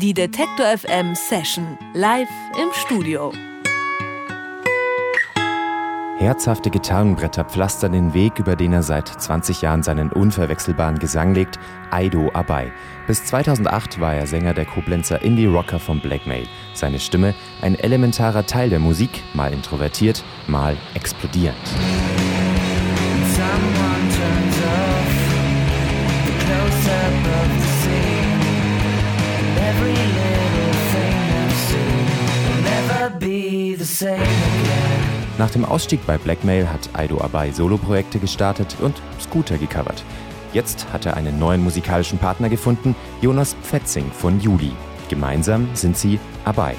Die Detektor FM Session live im Studio. Herzhafte Gitarrenbretter pflastern den Weg, über den er seit 20 Jahren seinen unverwechselbaren Gesang legt, Aido Abai. Bis 2008 war er Sänger der Koblenzer Indie-Rocker von Blackmail. Seine Stimme ein elementarer Teil der Musik, mal introvertiert, mal explodierend. Nach dem Ausstieg bei Blackmail hat Aido Abai Soloprojekte gestartet und Scooter gecovert. Jetzt hat er einen neuen musikalischen Partner gefunden, Jonas Pfetzing von Juli. Gemeinsam sind sie Abai.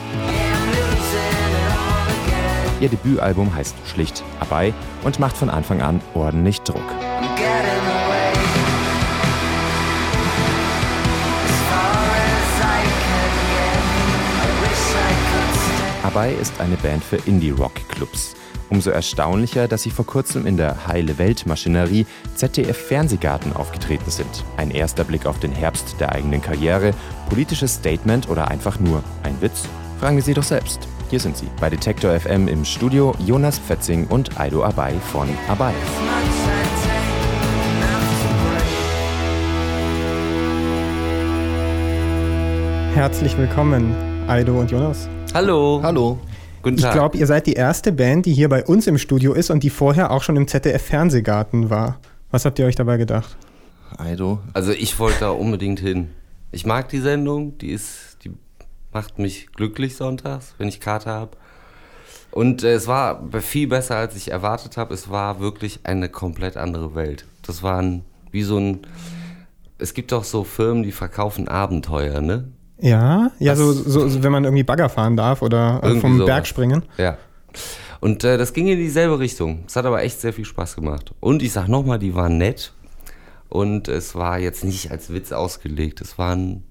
Ihr Debütalbum heißt schlicht Abai und macht von Anfang an ordentlich Druck. Abai ist eine Band für Indie-Rock-Clubs. Umso erstaunlicher, dass sie vor kurzem in der Heile Welt-Maschinerie ZDF Fernsehgarten aufgetreten sind. Ein erster Blick auf den Herbst der eigenen Karriere, politisches Statement oder einfach nur ein Witz? Fragen wir sie doch selbst. Hier sind sie bei Detektor FM im Studio Jonas Pfetzing und Aido Abai von Abai. Herzlich willkommen, Aido und Jonas. Hallo. Hallo. Guten Tag. Ich glaube, ihr seid die erste Band, die hier bei uns im Studio ist und die vorher auch schon im ZDF-Fernsehgarten war. Was habt ihr euch dabei gedacht? Aido. Also ich wollte da unbedingt hin. Ich mag die Sendung, die ist, die macht mich glücklich sonntags, wenn ich Karte habe. Und äh, es war viel besser, als ich erwartet habe. Es war wirklich eine komplett andere Welt. Das war ein, wie so ein. Es gibt doch so Firmen, die verkaufen Abenteuer, ne? Ja, ja, so, so, so, wenn man irgendwie Bagger fahren darf oder äh, vom sowas. Berg springen. Ja. Und äh, das ging in dieselbe Richtung. Es hat aber echt sehr viel Spaß gemacht. Und ich sag nochmal, die waren nett. Und es war jetzt nicht als Witz ausgelegt. Es war ein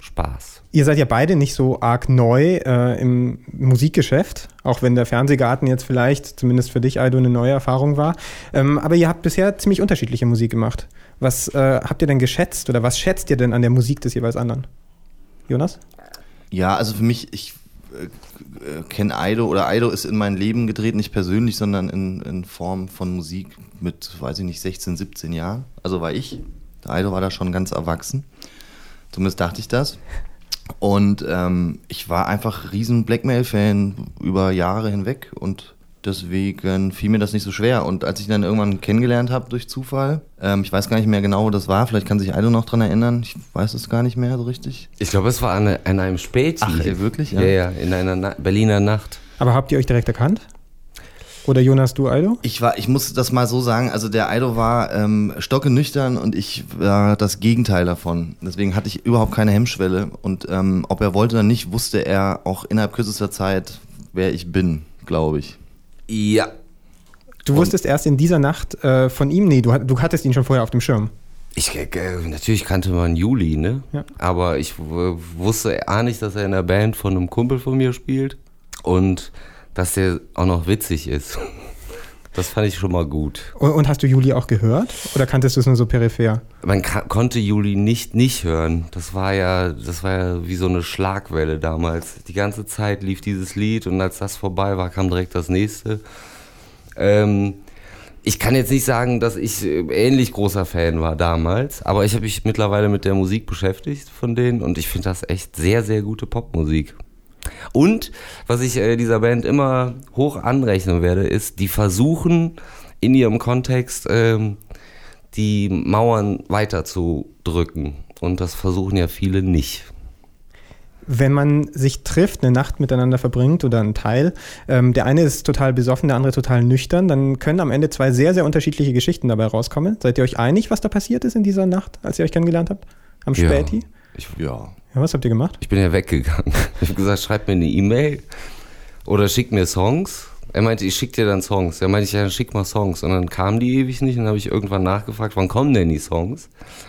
Spaß. Ihr seid ja beide nicht so arg neu äh, im Musikgeschäft, auch wenn der Fernsehgarten jetzt vielleicht, zumindest für dich, Aldo, eine neue Erfahrung war. Ähm, aber ihr habt bisher ziemlich unterschiedliche Musik gemacht. Was äh, habt ihr denn geschätzt oder was schätzt ihr denn an der Musik des jeweils anderen? Jonas? Ja, also für mich, ich äh, kenne Aido oder Aido ist in mein Leben gedreht, nicht persönlich, sondern in, in Form von Musik mit, weiß ich nicht, 16, 17 Jahren. Also war ich. Aido war da schon ganz erwachsen. Zumindest dachte ich das. Und ähm, ich war einfach riesen Blackmail-Fan über Jahre hinweg und Deswegen fiel mir das nicht so schwer. Und als ich ihn dann irgendwann kennengelernt habe durch Zufall, ähm, ich weiß gar nicht mehr genau, wo das war, vielleicht kann sich Aido noch dran erinnern, ich weiß es gar nicht mehr so richtig. Ich glaube, es war an, an einem Späti. Ach, wirklich? Ja, ja, ja in einer Na Berliner Nacht. Aber habt ihr euch direkt erkannt? Oder Jonas, du Aido? Ich war, ich muss das mal so sagen, also der Aido war ähm, nüchtern und ich war das Gegenteil davon. Deswegen hatte ich überhaupt keine Hemmschwelle. Und ähm, ob er wollte oder nicht, wusste er auch innerhalb kürzester Zeit, wer ich bin, glaube ich. Ja. Du Und wusstest erst in dieser Nacht äh, von ihm? Nee, du, du hattest ihn schon vorher auf dem Schirm. Ich, äh, natürlich kannte man Juli, ne? Ja. Aber ich wusste auch nicht, dass er in der Band von einem Kumpel von mir spielt und dass er auch noch witzig ist. Das fand ich schon mal gut. Und hast du Juli auch gehört? Oder kanntest du es nur so peripher? Man konnte Juli nicht nicht hören. Das war ja, das war ja wie so eine Schlagwelle damals. Die ganze Zeit lief dieses Lied und als das vorbei war, kam direkt das nächste. Ähm, ich kann jetzt nicht sagen, dass ich ähnlich großer Fan war damals, aber ich habe mich mittlerweile mit der Musik beschäftigt von denen und ich finde das echt sehr, sehr gute Popmusik. Und was ich äh, dieser Band immer hoch anrechnen werde, ist, die versuchen in ihrem Kontext ähm, die Mauern weiter zu drücken. Und das versuchen ja viele nicht. Wenn man sich trifft, eine Nacht miteinander verbringt oder einen Teil, ähm, der eine ist total besoffen, der andere total nüchtern, dann können am Ende zwei sehr, sehr unterschiedliche Geschichten dabei rauskommen. Seid ihr euch einig, was da passiert ist in dieser Nacht, als ihr euch kennengelernt habt? Am Späti? Ja, ich, ja. Ja, was habt ihr gemacht? Ich bin ja weggegangen. Ich habe gesagt, schreib mir eine E-Mail oder schick mir Songs. Er meinte, ich schick dir dann Songs. Er meinte, ja, schick mal Songs. Und dann kamen die ewig nicht. Und dann habe ich irgendwann nachgefragt, wann kommen denn die Songs?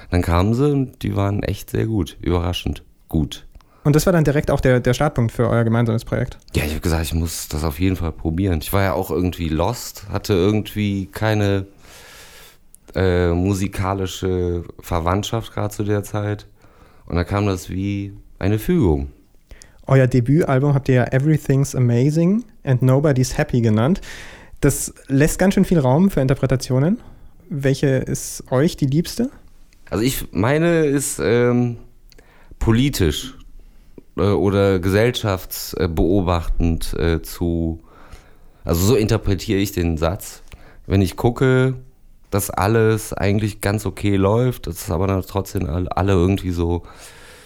Dann kamen sie und die waren echt sehr gut. Überraschend gut. Und das war dann direkt auch der, der Startpunkt für euer gemeinsames Projekt? Ja, ich habe gesagt, ich muss das auf jeden Fall probieren. Ich war ja auch irgendwie lost, hatte irgendwie keine äh, musikalische Verwandtschaft gerade zu der Zeit Und da kam das wie eine Fügung. Euer Debütalbum habt ihr ja Everything's Amazing and Nobody's Happy genannt. Das lässt ganz schön viel Raum für Interpretationen. Welche ist euch die liebste? Also ich meine ist ähm, politisch äh, oder gesellschaftsbeobachtend äh, zu, also so interpretiere ich den Satz. Wenn ich gucke, dass alles eigentlich ganz okay läuft, dass aber dann trotzdem alle irgendwie so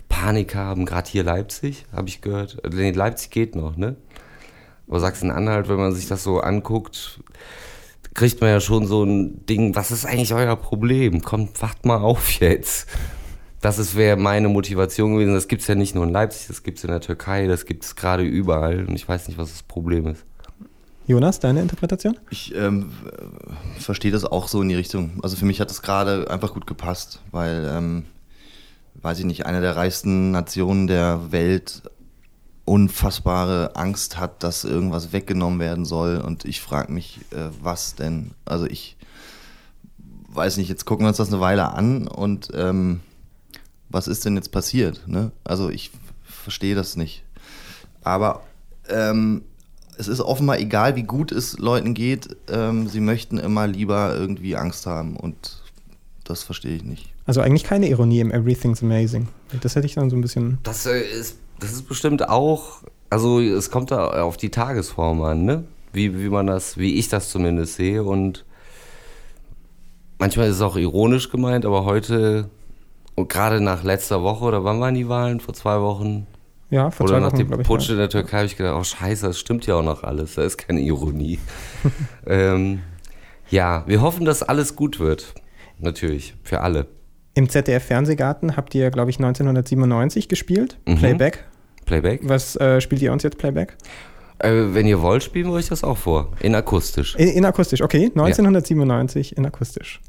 Panik haben, gerade hier Leipzig, habe ich gehört. Nee, Leipzig geht noch, ne? Aber Sachsen-Anhalt, wenn man sich das so anguckt, kriegt man ja schon so ein Ding, was ist eigentlich euer Problem? Kommt, wacht mal auf jetzt. Das wäre meine Motivation gewesen. Das gibt es ja nicht nur in Leipzig, das gibt es in der Türkei, das gibt es gerade überall. Und ich weiß nicht, was das Problem ist. Jonas, deine Interpretation? Ich ähm, verstehe das auch so in die Richtung. Also für mich hat das gerade einfach gut gepasst, weil, ähm, weiß ich nicht, eine der reichsten Nationen der Welt unfassbare Angst hat, dass irgendwas weggenommen werden soll. Und ich frage mich, äh, was denn? Also ich weiß nicht, jetzt gucken wir uns das eine Weile an und ähm, was ist denn jetzt passiert? Ne? Also ich verstehe das nicht. Aber ähm, es ist offenbar egal, wie gut es Leuten geht, ähm, sie möchten immer lieber irgendwie Angst haben und das verstehe ich nicht. Also eigentlich keine Ironie im Everything's Amazing. Das hätte ich dann so ein bisschen. Das äh, ist das ist bestimmt auch, also es kommt da auf die Tagesform an, ne? Wie, wie man das, wie ich das zumindest sehe. Und manchmal ist es auch ironisch gemeint, aber heute, und gerade nach letzter Woche, oder wann waren die Wahlen? Vor zwei Wochen? Ja, vor oder nach dem. Putsch ja. in der Türkei habe ich gedacht, oh scheiße, das stimmt ja auch noch alles. Da ist keine Ironie. ähm, ja, wir hoffen, dass alles gut wird. Natürlich, für alle. Im ZDF-Fernsehgarten habt ihr, glaube ich, 1997 gespielt. Mhm. Playback. Playback. Was äh, spielt ihr uns jetzt Playback? Äh, wenn ihr wollt, spielen wir euch das auch vor. In akustisch. In, in akustisch, okay. 1997 in akustisch.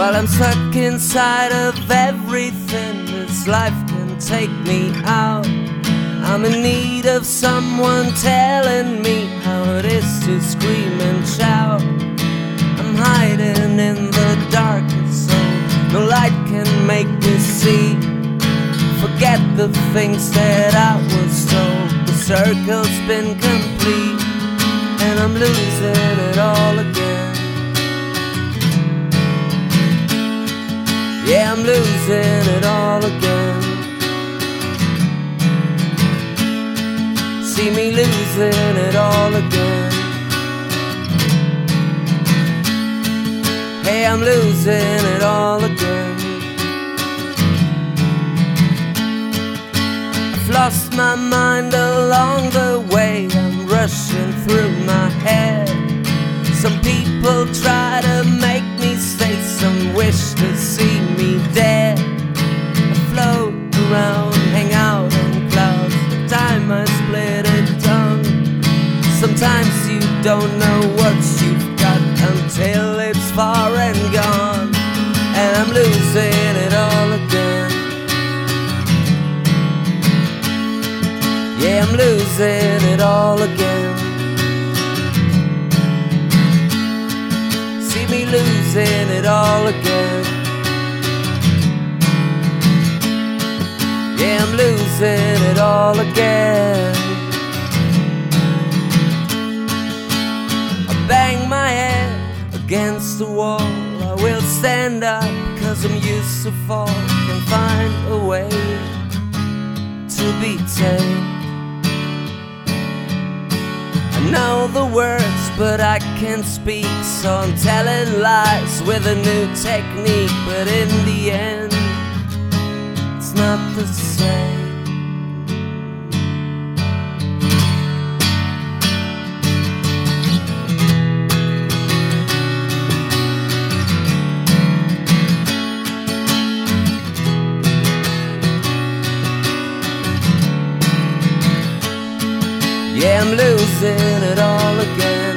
While I'm stuck inside of everything, this life can take me out. I'm in need of someone telling me how it is to scream and shout. I'm hiding in the darkness, so no light can make me see. Forget the things that I was told. The circle's been complete, and I'm losing it all again. Yeah, I'm losing it all again. See me losing it all again. Hey, I'm losing it all again. I've lost my mind along the way. I'm rushing through my head. Some people try to make me say some wish to see don't know what you've got until it's far and gone. And I'm losing it all again. Yeah, I'm losing it all again. See me losing it all again. Yeah, I'm losing it all again. My head against the wall. I will stand up cause I'm used to fall. Can find a way to be tame. I know the words, but I can't speak, so I'm telling lies with a new technique. But in the end, it's not the same. Yeah, I'm losing it all again.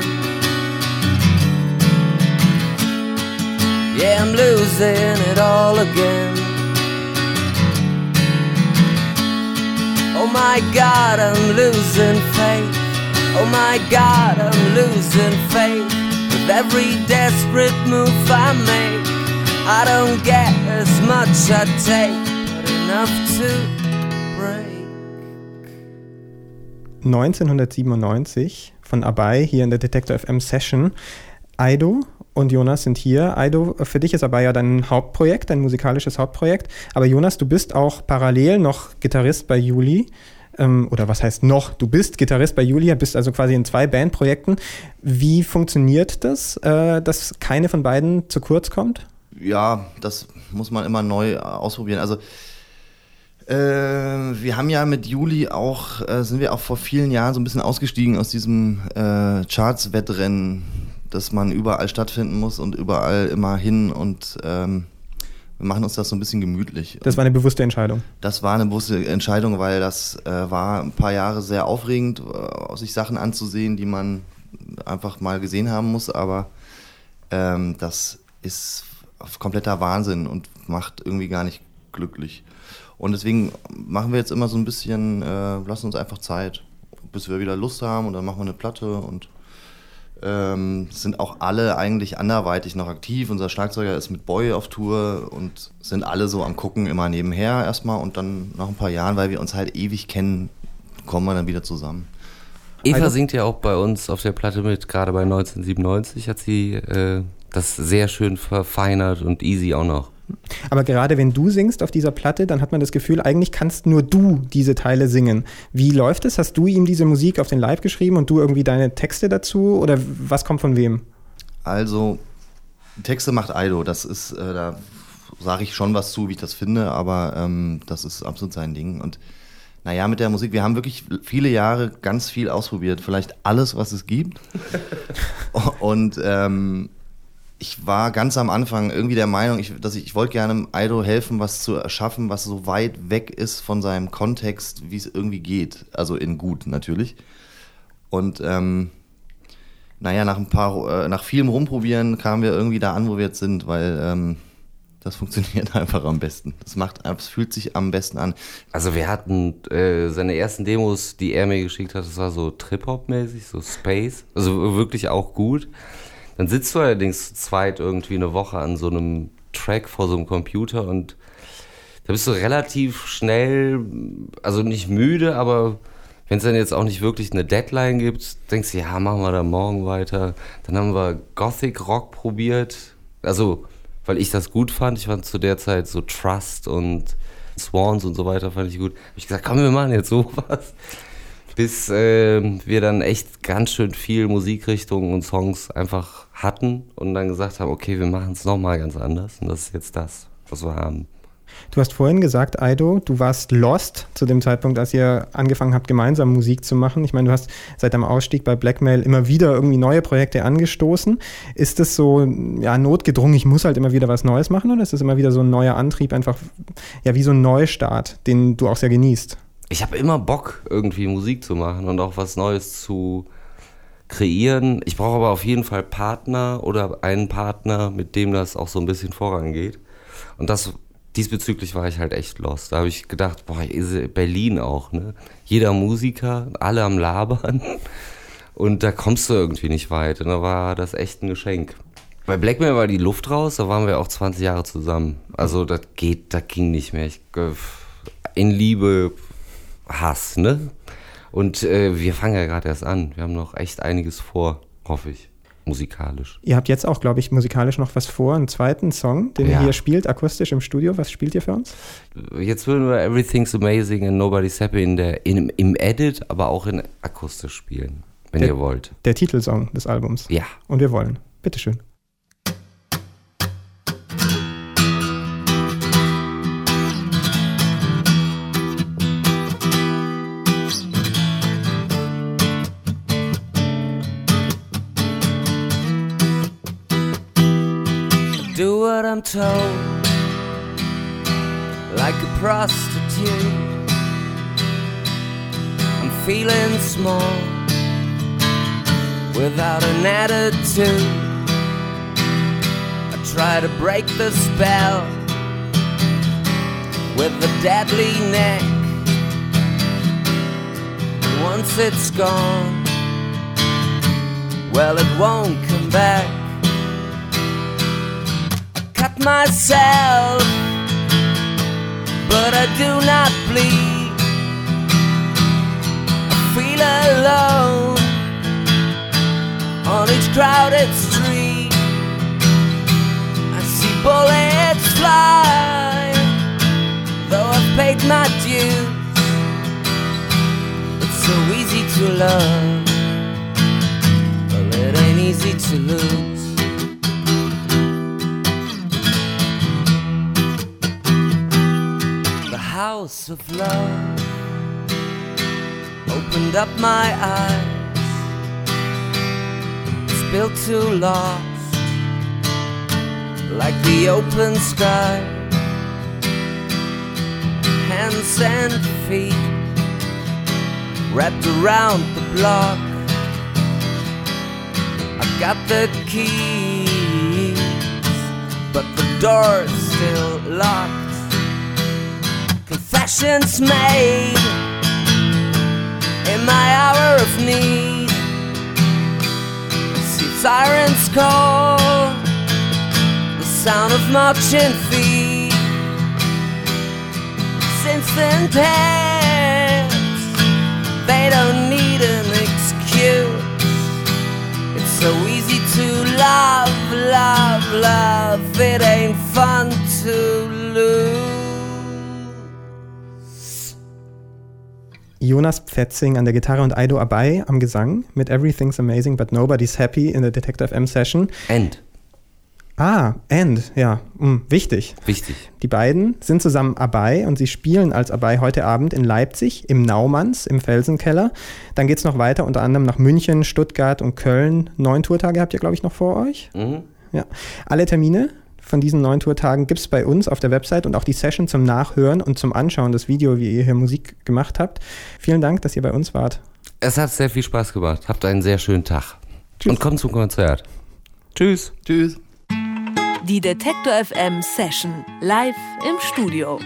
Yeah, I'm losing it all again. Oh my god, I'm losing faith. Oh my god, I'm losing faith. With every desperate move I make, I don't get as much I take, but enough to 1997 von Abai hier in der Detector FM Session. Aido und Jonas sind hier. Aido, für dich ist Abai ja dein Hauptprojekt, dein musikalisches Hauptprojekt. Aber Jonas, du bist auch parallel noch Gitarrist bei Juli. Ähm, oder was heißt noch? Du bist Gitarrist bei Julia, bist also quasi in zwei Bandprojekten. Wie funktioniert das, äh, dass keine von beiden zu kurz kommt? Ja, das muss man immer neu ausprobieren. Also äh, wir haben ja mit Juli auch, äh, sind wir auch vor vielen Jahren so ein bisschen ausgestiegen aus diesem äh, Charts-Wettrennen, dass man überall stattfinden muss und überall immer hin und ähm, wir machen uns das so ein bisschen gemütlich. Das war eine bewusste Entscheidung. Das war eine bewusste Entscheidung, weil das äh, war ein paar Jahre sehr aufregend, äh, sich Sachen anzusehen, die man einfach mal gesehen haben muss, aber ähm, das ist kompletter Wahnsinn und macht irgendwie gar nicht glücklich. Und deswegen machen wir jetzt immer so ein bisschen, äh, lassen uns einfach Zeit, bis wir wieder Lust haben und dann machen wir eine Platte und ähm, sind auch alle eigentlich anderweitig noch aktiv. Unser Schlagzeuger ist mit Boy auf Tour und sind alle so am Gucken immer nebenher erstmal und dann nach ein paar Jahren, weil wir uns halt ewig kennen, kommen wir dann wieder zusammen. Eva singt ja auch bei uns auf der Platte mit, gerade bei 1997 hat sie äh, das sehr schön verfeinert und easy auch noch. Aber gerade wenn du singst auf dieser Platte, dann hat man das Gefühl, eigentlich kannst nur du diese Teile singen. Wie läuft es? Hast du ihm diese Musik auf den Live geschrieben und du irgendwie deine Texte dazu? Oder was kommt von wem? Also, Texte macht Aido. Das ist, äh, da sage ich schon was zu, wie ich das finde, aber ähm, das ist absolut sein Ding. Und naja, mit der Musik, wir haben wirklich viele Jahre ganz viel ausprobiert. Vielleicht alles, was es gibt. und ähm, ich war ganz am Anfang irgendwie der Meinung, ich, dass ich, ich wollte gerne Aido helfen, was zu erschaffen, was so weit weg ist von seinem Kontext, wie es irgendwie geht. Also in gut natürlich. Und ähm, naja, nach ein paar, äh, nach vielem Rumprobieren kamen wir irgendwie da an, wo wir jetzt sind, weil ähm, das funktioniert einfach am besten. Das macht, es fühlt sich am besten an. Also wir hatten äh, seine ersten Demos, die er mir geschickt hat, das war so Trip-Hop-mäßig, so Space. Also wirklich auch gut. Dann sitzt du allerdings zu zweit irgendwie eine Woche an so einem Track vor so einem Computer und da bist du relativ schnell, also nicht müde, aber wenn es dann jetzt auch nicht wirklich eine Deadline gibt, denkst du, ja, machen wir da morgen weiter. Dann haben wir Gothic Rock probiert. Also, weil ich das gut fand. Ich fand zu der Zeit so Trust und Swans und so weiter fand ich gut. Habe ich gesagt, komm, wir machen jetzt sowas bis äh, wir dann echt ganz schön viel Musikrichtungen und Songs einfach hatten und dann gesagt haben, okay, wir machen es nochmal ganz anders und das ist jetzt das, was wir haben. Du hast vorhin gesagt, Aido, du warst lost zu dem Zeitpunkt, als ihr angefangen habt, gemeinsam Musik zu machen. Ich meine, du hast seit deinem Ausstieg bei Blackmail immer wieder irgendwie neue Projekte angestoßen. Ist es so, ja, notgedrungen, ich muss halt immer wieder was Neues machen oder ist es immer wieder so ein neuer Antrieb, einfach, ja, wie so ein Neustart, den du auch sehr genießt? Ich habe immer Bock, irgendwie Musik zu machen und auch was Neues zu kreieren. Ich brauche aber auf jeden Fall Partner oder einen Partner, mit dem das auch so ein bisschen vorangeht. Und das diesbezüglich war ich halt echt lost. Da habe ich gedacht, boah, Berlin auch, ne? Jeder Musiker, alle am Labern. Und da kommst du irgendwie nicht weit. Und da war das echt ein Geschenk. Bei Blackmail war die Luft raus, da waren wir auch 20 Jahre zusammen. Also das geht, das ging nicht mehr. Ich, äh, in Liebe Hass, ne? Und äh, wir fangen ja gerade erst an. Wir haben noch echt einiges vor, hoffe ich, musikalisch. Ihr habt jetzt auch, glaube ich, musikalisch noch was vor, einen zweiten Song, den ja. ihr hier spielt, akustisch im Studio. Was spielt ihr für uns? Jetzt würden wir Everything's Amazing and Nobody's Happy in der, in, im Edit, aber auch in akustisch spielen, wenn der, ihr wollt. Der Titelsong des Albums. Ja. Und wir wollen. Bitteschön. Like a prostitute. I'm feeling small without an attitude. I try to break the spell with a deadly neck. once it's gone, well, it won't come back. Myself, but I do not bleed. I feel alone on each crowded street. I see bullets fly, though I've paid my dues. It's so easy to love, but it ain't easy to lose. House of love. Opened up my eyes, still to lost, like the open sky, hands and feet. Wrapped around the block. I got the keys, but the door's still locked. Confessions made in my hour of need. See sirens call, the sound of marching feet. Since then, they don't need an excuse. It's so easy to love, love, love. It ain't fun to Jonas Pfetzing an der Gitarre und Aido Abai am Gesang mit Everything's Amazing but Nobody's Happy in der Detective M Session. End. Ah, and, ja, mm, wichtig. Wichtig. Die beiden sind zusammen Abai und sie spielen als Abai heute Abend in Leipzig im Naumanns im Felsenkeller. Dann geht es noch weiter, unter anderem nach München, Stuttgart und Köln. Neun Tourtage habt ihr, glaube ich, noch vor euch. Mhm. Ja. Alle Termine von diesen neun Tourtagen gibt es bei uns auf der Website und auch die Session zum Nachhören und zum Anschauen, das Video, wie ihr hier Musik gemacht habt. Vielen Dank, dass ihr bei uns wart. Es hat sehr viel Spaß gemacht. Habt einen sehr schönen Tag. Und kommt zum Konzert. Tschüss. Tschüss. Die Detektor FM Session live im Studio.